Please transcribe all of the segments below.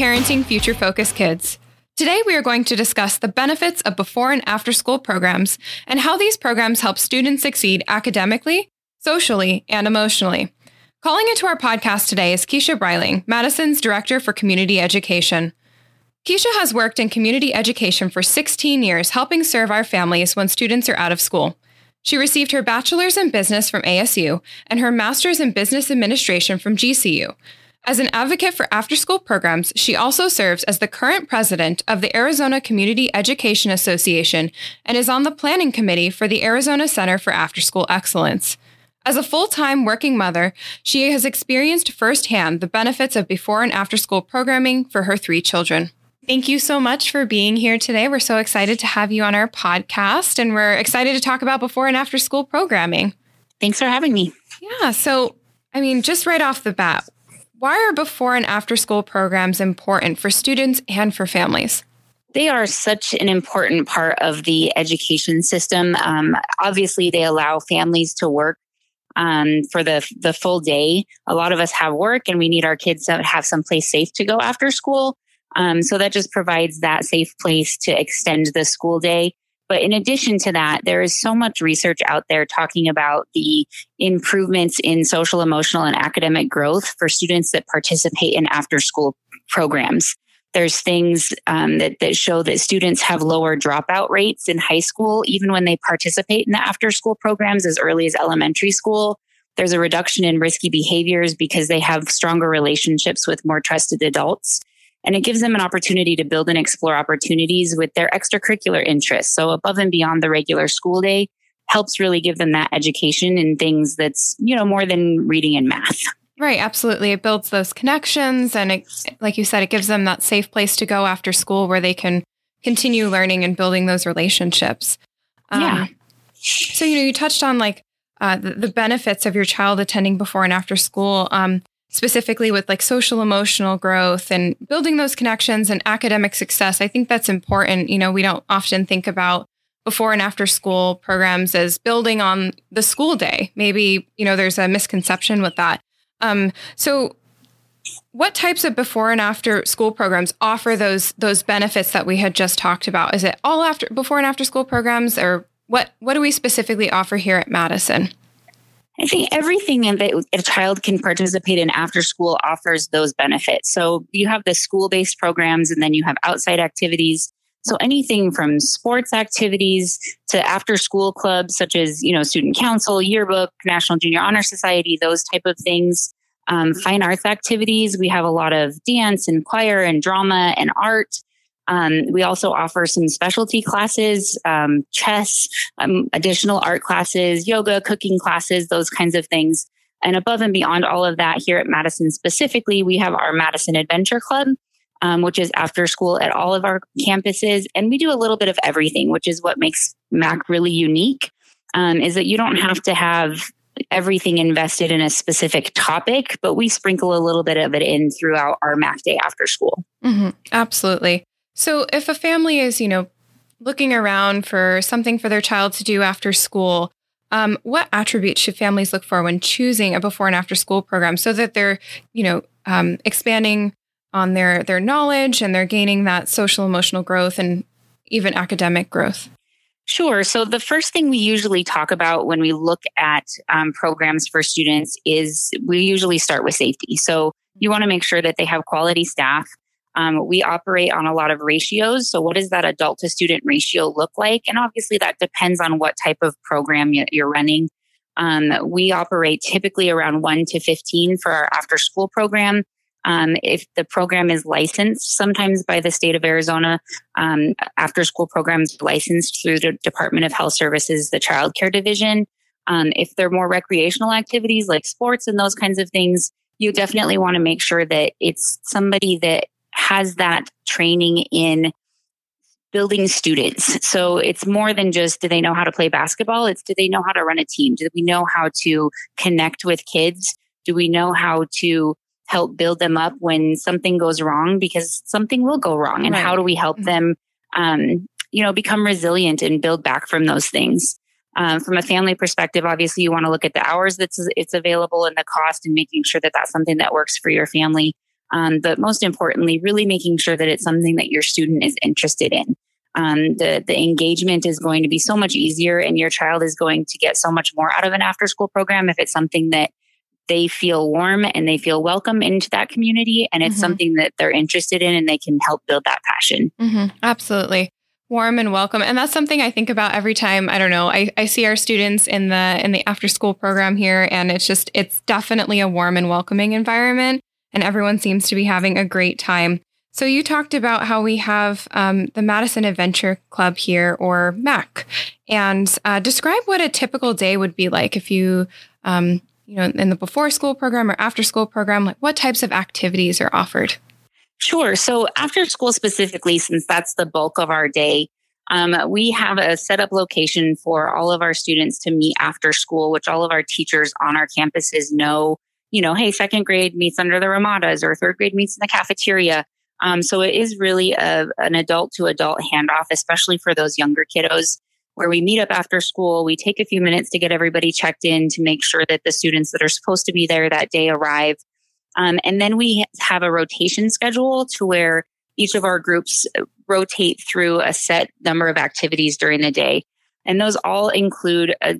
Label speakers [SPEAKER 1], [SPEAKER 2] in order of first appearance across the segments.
[SPEAKER 1] Parenting Future Focused Kids. Today, we are going to discuss the benefits of before and after school programs and how these programs help students succeed academically, socially, and emotionally. Calling into our podcast today is Quisha Breiling, Madison's Director for Community Education. Quisha has worked in community education for 16 years, helping serve our families when students are out of school. She received her bachelor's in business from ASU and her master's in business administration from GCU. As an advocate for after school programs, she also serves as the current president of the Arizona Community Education Association and is on the planning committee for the Arizona Center for After School Excellence. As a full time working mother, she has experienced firsthand the benefits of before and after school programming for her three children. Thank you so much for being here today. We're so excited to have you on our podcast, and we're excited to talk about before and after school programming.
[SPEAKER 2] Thanks for having me.
[SPEAKER 1] Yeah. So, I mean, just right off the bat, why are before and after school programs important for students and for families?
[SPEAKER 2] They are such an important part of the education system. Um, obviously, they allow families to work um, for the the full day. A lot of us have work, and we need our kids to have some place safe to go after school. Um, so that just provides that safe place to extend the school day. But in addition to that, there is so much research out there talking about the improvements in social, emotional, and academic growth for students that participate in after school programs. There's things um, that, that show that students have lower dropout rates in high school, even when they participate in the after school programs as early as elementary school. There's a reduction in risky behaviors because they have stronger relationships with more trusted adults. And it gives them an opportunity to build and explore opportunities with their extracurricular interests. So above and beyond the regular school day helps really give them that education in things that's, you know, more than reading and math.
[SPEAKER 1] Right, absolutely. It builds those connections. And it, like you said, it gives them that safe place to go after school where they can continue learning and building those relationships.
[SPEAKER 2] Um, yeah.
[SPEAKER 1] So, you know, you touched on like uh, the, the, benefits of your child attending before and after school, um, specifically with like social emotional growth and building those connections and academic success. I think that's important. You know, we don't often think about before and after school programs as building on the school day. Maybe, you know, there's a misconception with that. Um, so what types of before and after school programs offer those those benefits that we had just talked about? Is it all after before and after school programs or what what do we specifically offer here at Madison?
[SPEAKER 2] I think everything that a child can participate in after school offers those benefits. So you have the school based programs and then you have outside activities. So anything from sports activities to after school clubs such as, you know, student council, yearbook, National Junior Honor Society, those type of things. Um, fine arts activities. We have a lot of dance and choir and drama and art. Um, we also offer some specialty classes, um, chess, um, additional art classes, yoga, cooking classes, those kinds of things. And above and beyond all of that, here at Madison specifically, we have our Madison Adventure Club, um, which is after school at all of our campuses. And we do a little bit of everything, which is what makes MAC really unique, um, is that you don't have to have everything invested in a specific topic, but we sprinkle a little bit of it in throughout our MAC day after school.
[SPEAKER 1] Mm-hmm. Absolutely. So if a family is, you know, looking around for something for their child to do after school, um, what attributes should families look for when choosing a before and after school program so that they're, you know, um, expanding on their their knowledge and they're gaining that social emotional growth and even academic growth?
[SPEAKER 2] Sure. So the first thing we usually talk about when we look at um, programs for students is we usually start with safety. So you want to make sure that they have quality staff. Um, we operate on a lot of ratios. So, what does that adult to student ratio look like? And obviously, that depends on what type of program you're running. Um, we operate typically around 1 to 15 for our after school program. Um, if the program is licensed, sometimes by the state of Arizona, um, after school programs licensed through the Department of Health Services, the Child Care Division. Um, if they're more recreational activities like sports and those kinds of things, you definitely want to make sure that it's somebody that has that training in building students. So it's more than just do they know how to play basketball? It's do they know how to run a team? Do we know how to connect with kids? Do we know how to help build them up when something goes wrong? Because something will go wrong. And right. how do we help them, um, you know, become resilient and build back from those things? Um, from a family perspective, obviously, you want to look at the hours that's it's available and the cost, and making sure that that's something that works for your family. Um, but most importantly, really making sure that it's something that your student is interested in. Um, the the engagement is going to be so much easier, and your child is going to get so much more out of an after school program if it's something that they feel warm and they feel welcome into that community, and it's mm-hmm. something that they're interested in, and they can help build that passion.
[SPEAKER 1] Mm-hmm. Absolutely warm and welcome and that's something i think about every time i don't know I, I see our students in the in the after school program here and it's just it's definitely a warm and welcoming environment and everyone seems to be having a great time. So you talked about how we have um, the madison adventure club here or mac and uh, describe what a typical day would be like if you um, you know in the before school program or after school program like what types of activities are offered?
[SPEAKER 2] Sure. So after school specifically, since that's the bulk of our day, um, we have a set up location for all of our students to meet after school, which all of our teachers on our campuses know, you know, hey, second grade meets under the Ramadas or third grade meets in the cafeteria. Um, so it is really a, an adult to adult handoff, especially for those younger kiddos where we meet up after school. We take a few minutes to get everybody checked in to make sure that the students that are supposed to be there that day arrive. Um, and then we have a rotation schedule to where each of our groups rotate through a set number of activities during the day. And those all include a,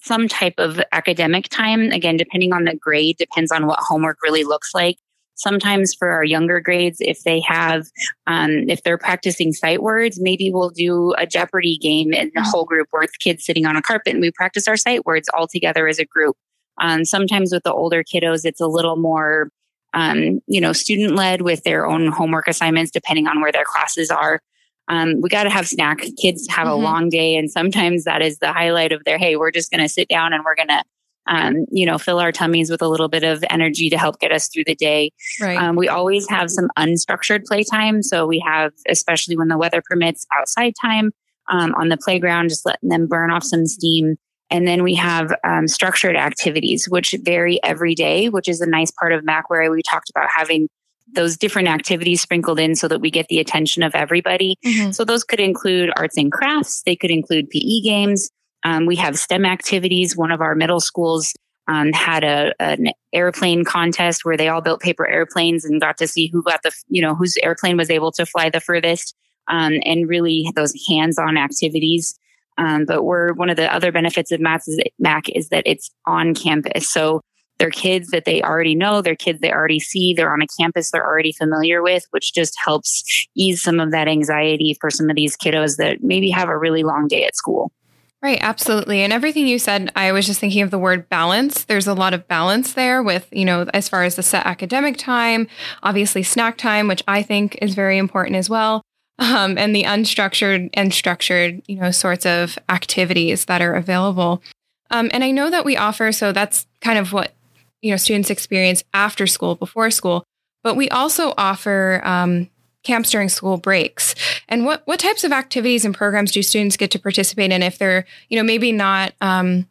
[SPEAKER 2] some type of academic time. Again, depending on the grade, depends on what homework really looks like. Sometimes for our younger grades, if they have, um, if they're practicing sight words, maybe we'll do a Jeopardy game in the whole group where kids sitting on a carpet and we practice our sight words all together as a group. Um, sometimes with the older kiddos, it's a little more, um, you know, student led with their own homework assignments, depending on where their classes are. Um, we got to have snack. Kids have mm-hmm. a long day, and sometimes that is the highlight of their. Hey, we're just going to sit down and we're going to, um, you know, fill our tummies with a little bit of energy to help get us through the day. Right. Um, we always have some unstructured playtime, so we have, especially when the weather permits, outside time um, on the playground, just letting them burn off some steam. And then we have um, structured activities, which vary every day, which is a nice part of Mac where we talked about having those different activities sprinkled in so that we get the attention of everybody. Mm-hmm. So those could include arts and crafts. They could include PE games. Um, we have STEM activities. One of our middle schools um, had a, an airplane contest where they all built paper airplanes and got to see who got the, you know, whose airplane was able to fly the furthest. Um, and really those hands-on activities. Um, but we're one of the other benefits of Mac is, Mac is that it's on campus. So they're kids that they already know, they're kids they already see, they're on a campus they're already familiar with, which just helps ease some of that anxiety for some of these kiddos that maybe have a really long day at school.
[SPEAKER 1] Right, absolutely. And everything you said, I was just thinking of the word balance. There's a lot of balance there with, you know, as far as the set academic time, obviously snack time, which I think is very important as well um, and the unstructured and structured, you know, sorts of activities that are available. Um, and I know that we offer, so that's kind of what, you know, students experience after school, before school, but we also offer um, camps during school breaks. And what, what types of activities and programs do students get to participate in if they're, you know, maybe not, um,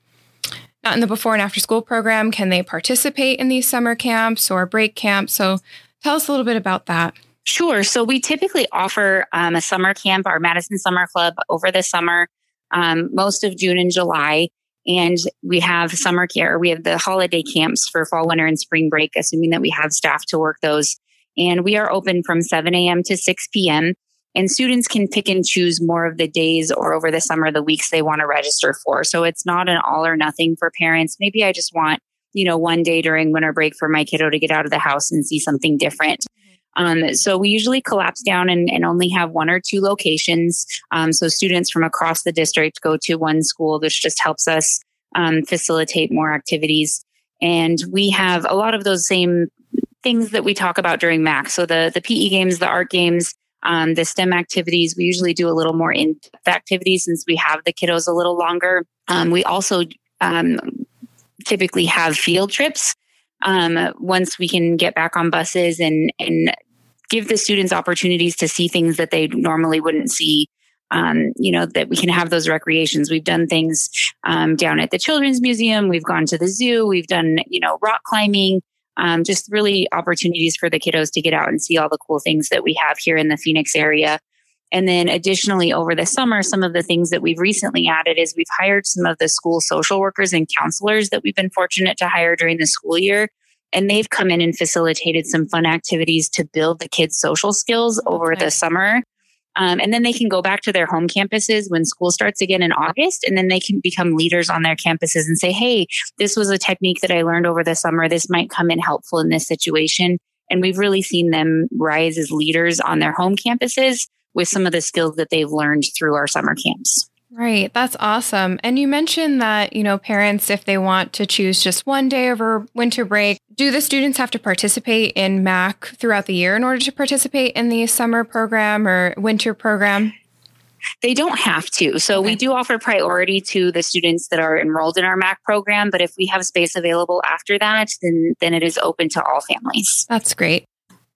[SPEAKER 1] not in the before and after school program? Can they participate in these summer camps or break camps? So tell us a little bit about that.
[SPEAKER 2] Sure. So we typically offer um, a summer camp, our Madison Summer Club, over the summer, um, most of June and July. And we have summer care. We have the holiday camps for fall, winter, and spring break, assuming that we have staff to work those. And we are open from 7 a.m. to 6 p.m. And students can pick and choose more of the days or over the summer, the weeks they want to register for. So it's not an all or nothing for parents. Maybe I just want, you know, one day during winter break for my kiddo to get out of the house and see something different. Um, so we usually collapse down and, and, only have one or two locations. Um, so students from across the district go to one school, which just helps us um, facilitate more activities. And we have a lot of those same things that we talk about during MAC. So the the PE games, the art games, um, the STEM activities. We usually do a little more in depth activities since we have the kiddos a little longer. Um, we also um, typically have field trips um, once we can get back on buses and and give the students opportunities to see things that they normally wouldn't see. Um, you know, that we can have those recreations. We've done things um, down at the Children's Museum. We've gone to the zoo. We've done, you know, rock climbing. Um, just really opportunities for the kiddos to get out and see all the cool things that we have here in the Phoenix area. And then additionally, over the summer, some of the things that we've recently added is we've hired some of the school social workers and counselors that we've been fortunate to hire during the school year and they've come in and facilitated some fun activities to build the kids' social skills over the summer. Um, and then they can go back to their home campuses when school starts again in August. And then they can become leaders on their campuses and say, Hey, this was a technique that I learned over the summer. This might come in helpful in this situation. And we've really seen them rise as leaders on their home campuses with some of the skills that they've learned through our summer camps.
[SPEAKER 1] Right. That's awesome. And you mentioned that, you know, parents, if they want to choose just one day over winter break, do the students have to participate in MAC throughout the year in order to participate in the summer program or winter program?
[SPEAKER 2] They don't have to. So okay. we do offer priority to the students that are enrolled in our MAC program, but if we have space available after that, then then it is open to all families.
[SPEAKER 1] That's great.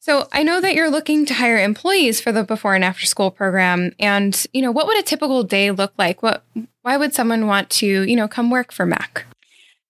[SPEAKER 1] So I know that you're looking to hire employees for the before and after school program. And, you know, what would a typical day look like? What why would someone want to, you know, come work for Mac?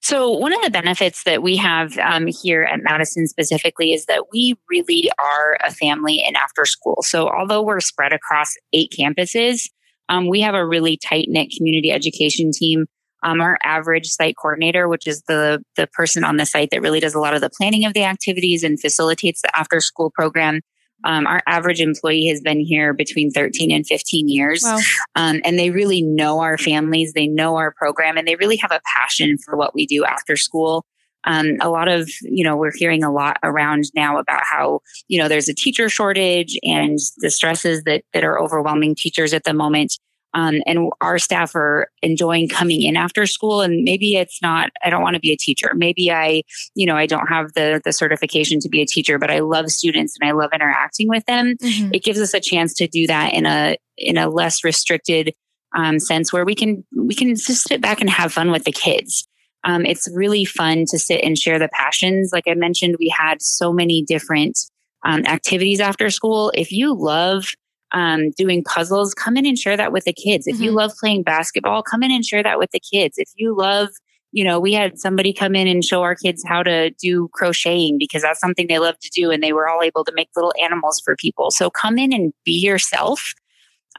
[SPEAKER 2] So, one of the benefits that we have um, here at Madison specifically is that we really are a family in after school. So, although we're spread across eight campuses, um, we have a really tight knit community education team um, our average site coordinator, which is the, the person on the site that really does a lot of the planning of the activities and facilitates the after school program. Um, our average employee has been here between 13 and 15 years. Wow. Um, and they really know our families, they know our program, and they really have a passion for what we do after school. Um, a lot of, you know, we're hearing a lot around now about how, you know, there's a teacher shortage and the stresses that, that are overwhelming teachers at the moment. Um, and our staff are enjoying coming in after school and maybe it's not i don't want to be a teacher. Maybe i you know i don't have the the certification to be a teacher but i love students and i love interacting with them. Mm-hmm. it gives us a chance to do that in a in a less restricted um, sense where we can we can just sit back and have fun with the kids. Um, it's really fun to sit and share the passions. Like i mentioned we had so many different um, activities after school. If you love um, doing puzzles, come in and share that with the kids. If mm-hmm. you love playing basketball, come in and share that with the kids. If you love, you know, we had somebody come in and show our kids how to do crocheting because that's something they love to do. And they were all able to make little animals for people. So come in and be yourself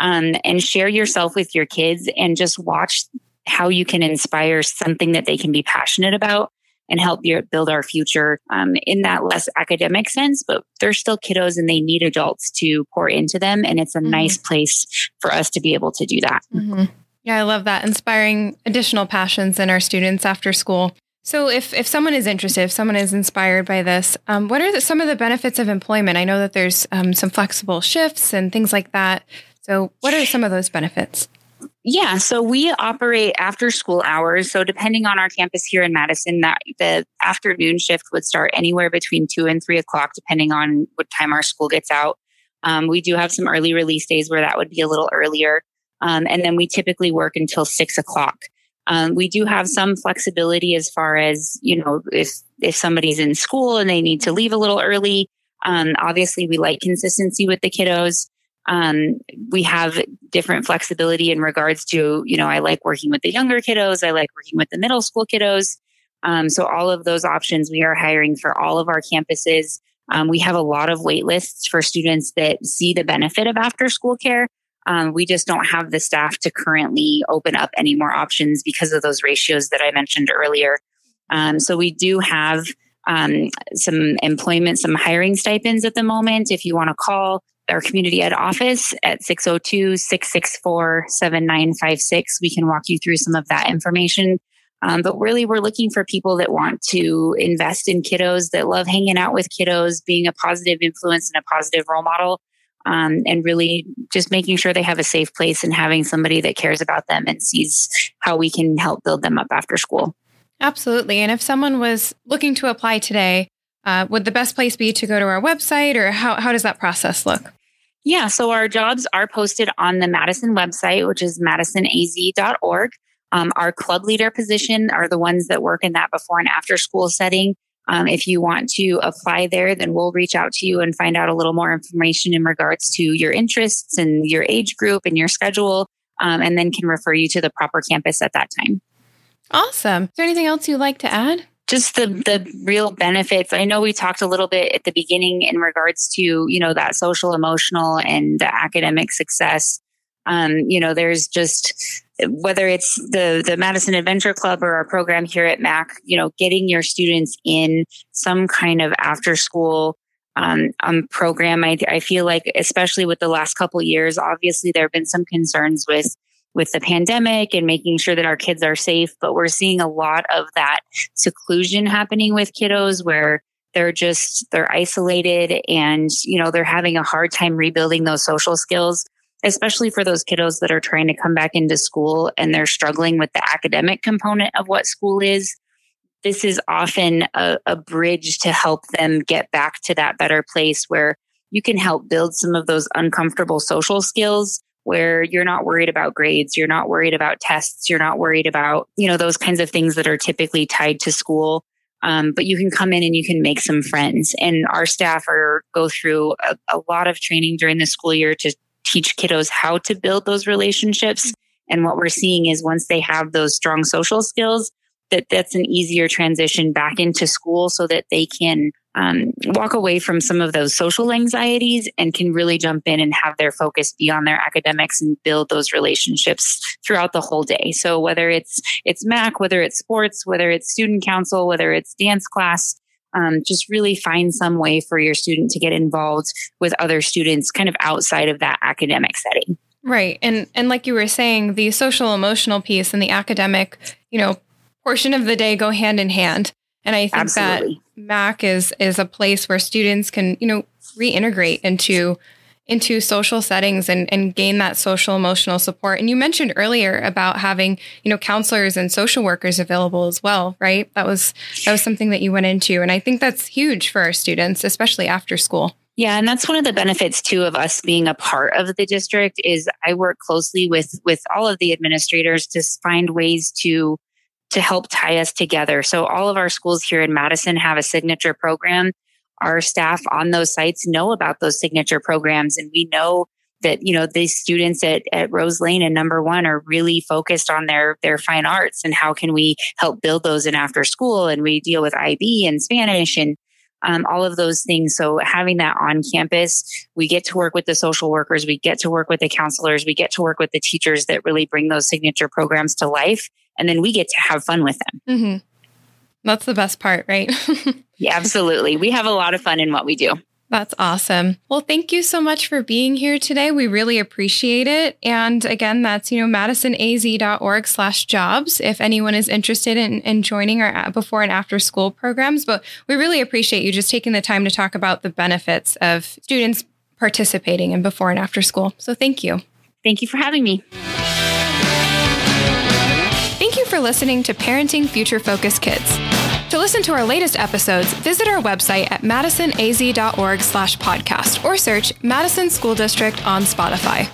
[SPEAKER 2] um, and share yourself with your kids and just watch how you can inspire something that they can be passionate about and help build our future um, in that less academic sense. But they're still kiddos and they need adults to pour into them. And it's a mm-hmm. nice place for us to be able to do that.
[SPEAKER 1] Mm-hmm. Yeah, I love that. Inspiring additional passions in our students after school. So, if, if someone is interested, if someone is inspired by this, um, what are the, some of the benefits of employment? I know that there's um, some flexible shifts and things like that. So, what are some of those benefits?
[SPEAKER 2] Yeah, so we operate after school hours. So depending on our campus here in Madison, that the afternoon shift would start anywhere between two and three o'clock, depending on what time our school gets out. Um, we do have some early release days where that would be a little earlier, um, and then we typically work until six o'clock. Um, we do have some flexibility as far as you know if if somebody's in school and they need to leave a little early. Um, obviously, we like consistency with the kiddos. Um, we have different flexibility in regards to, you know, I like working with the younger kiddos. I like working with the middle school kiddos. Um, so all of those options we are hiring for all of our campuses. Um, we have a lot of wait lists for students that see the benefit of after school care. Um, we just don't have the staff to currently open up any more options because of those ratios that I mentioned earlier. Um, so we do have um, some employment, some hiring stipends at the moment. If you want to call, our community ed office at 602 664 7956. We can walk you through some of that information. Um, but really, we're looking for people that want to invest in kiddos, that love hanging out with kiddos, being a positive influence and a positive role model, um, and really just making sure they have a safe place and having somebody that cares about them and sees how we can help build them up after school.
[SPEAKER 1] Absolutely. And if someone was looking to apply today, uh, would the best place be to go to our website or how, how does that process look?
[SPEAKER 2] Yeah, so our jobs are posted on the Madison website, which is madisonaz.org. Um, our club leader position are the ones that work in that before and after school setting. Um, if you want to apply there, then we'll reach out to you and find out a little more information in regards to your interests and your age group and your schedule, um, and then can refer you to the proper campus at that time.
[SPEAKER 1] Awesome. Is there anything else you'd like to add?
[SPEAKER 2] Just the the real benefits. I know we talked a little bit at the beginning in regards to you know that social, emotional, and the academic success. Um, you know, there's just whether it's the the Madison Adventure Club or our program here at Mac, you know, getting your students in some kind of after school um, um, program. I, I feel like, especially with the last couple years, obviously there have been some concerns with with the pandemic and making sure that our kids are safe, but we're seeing a lot of that seclusion happening with kiddos where they're just they're isolated and you know they're having a hard time rebuilding those social skills especially for those kiddos that are trying to come back into school and they're struggling with the academic component of what school is. This is often a, a, bridge to help them get back to that better place where you can help build some of those uncomfortable social skills where you're not worried about grades, you're not worried about tests, you're not worried about, you know, those kinds of things that are typically tied to school. Um, but you can come in and you can make some friends. And our staff are go through a, a lot of training during the school year to teach kiddos how to build those relationships. Mm-hmm. And what we're seeing is once they have those strong social skills, that that's an easier transition back into school so that they can um, walk away from some of those social anxieties and can really jump in and have their focus be on their academics and build those relationships throughout the whole day. So whether it's it's Mac, whether it's sports, whether it's student council, whether it's dance class, um, just really find some way for your student to get involved with other students kind of outside of that academic setting.
[SPEAKER 1] Right. And and like you were saying, the social emotional piece and the academic, you know, portion of the day go hand in hand. And I think Absolutely. that Mac is is a place where students can, you know, reintegrate into into social settings and, and gain that social emotional support. And you mentioned earlier about having, you know, counselors and social workers available as well, right? That was that was something that you went into. And I think that's huge for our students, especially after school.
[SPEAKER 2] Yeah, and that's one of the benefits too of us being a part of the district is I work closely with with all of the administrators to find ways to to help tie us together. So all of our schools here in Madison have a signature program. Our staff on those sites know about those signature programs and we know that you know these students at, at rose lane and number one are really focused on their their fine arts and how can we help build those in after school and we deal with ib and spanish and um, all of those things. So having that on campus we get to work with the social workers we get to work with the counselors we get to work with the teachers that really bring those signature programs to life and then we get to have fun with them
[SPEAKER 1] mm-hmm. that's the best part right
[SPEAKER 2] Yeah, absolutely. We have a lot of fun in what we do.
[SPEAKER 1] That's awesome. Well, thank you so much for being here today. We really appreciate it. And again, that's, you know, madisonaz.org slash jobs if anyone is interested in, in joining our before and after school programs. But we really appreciate you just taking the time to talk about the benefits of students participating in before and after school. So thank you.
[SPEAKER 2] Thank you for having me.
[SPEAKER 1] For listening to Parenting Future Focus Kids. To listen to our latest episodes, visit our website at madisonaz.org slash podcast or search Madison School District on Spotify.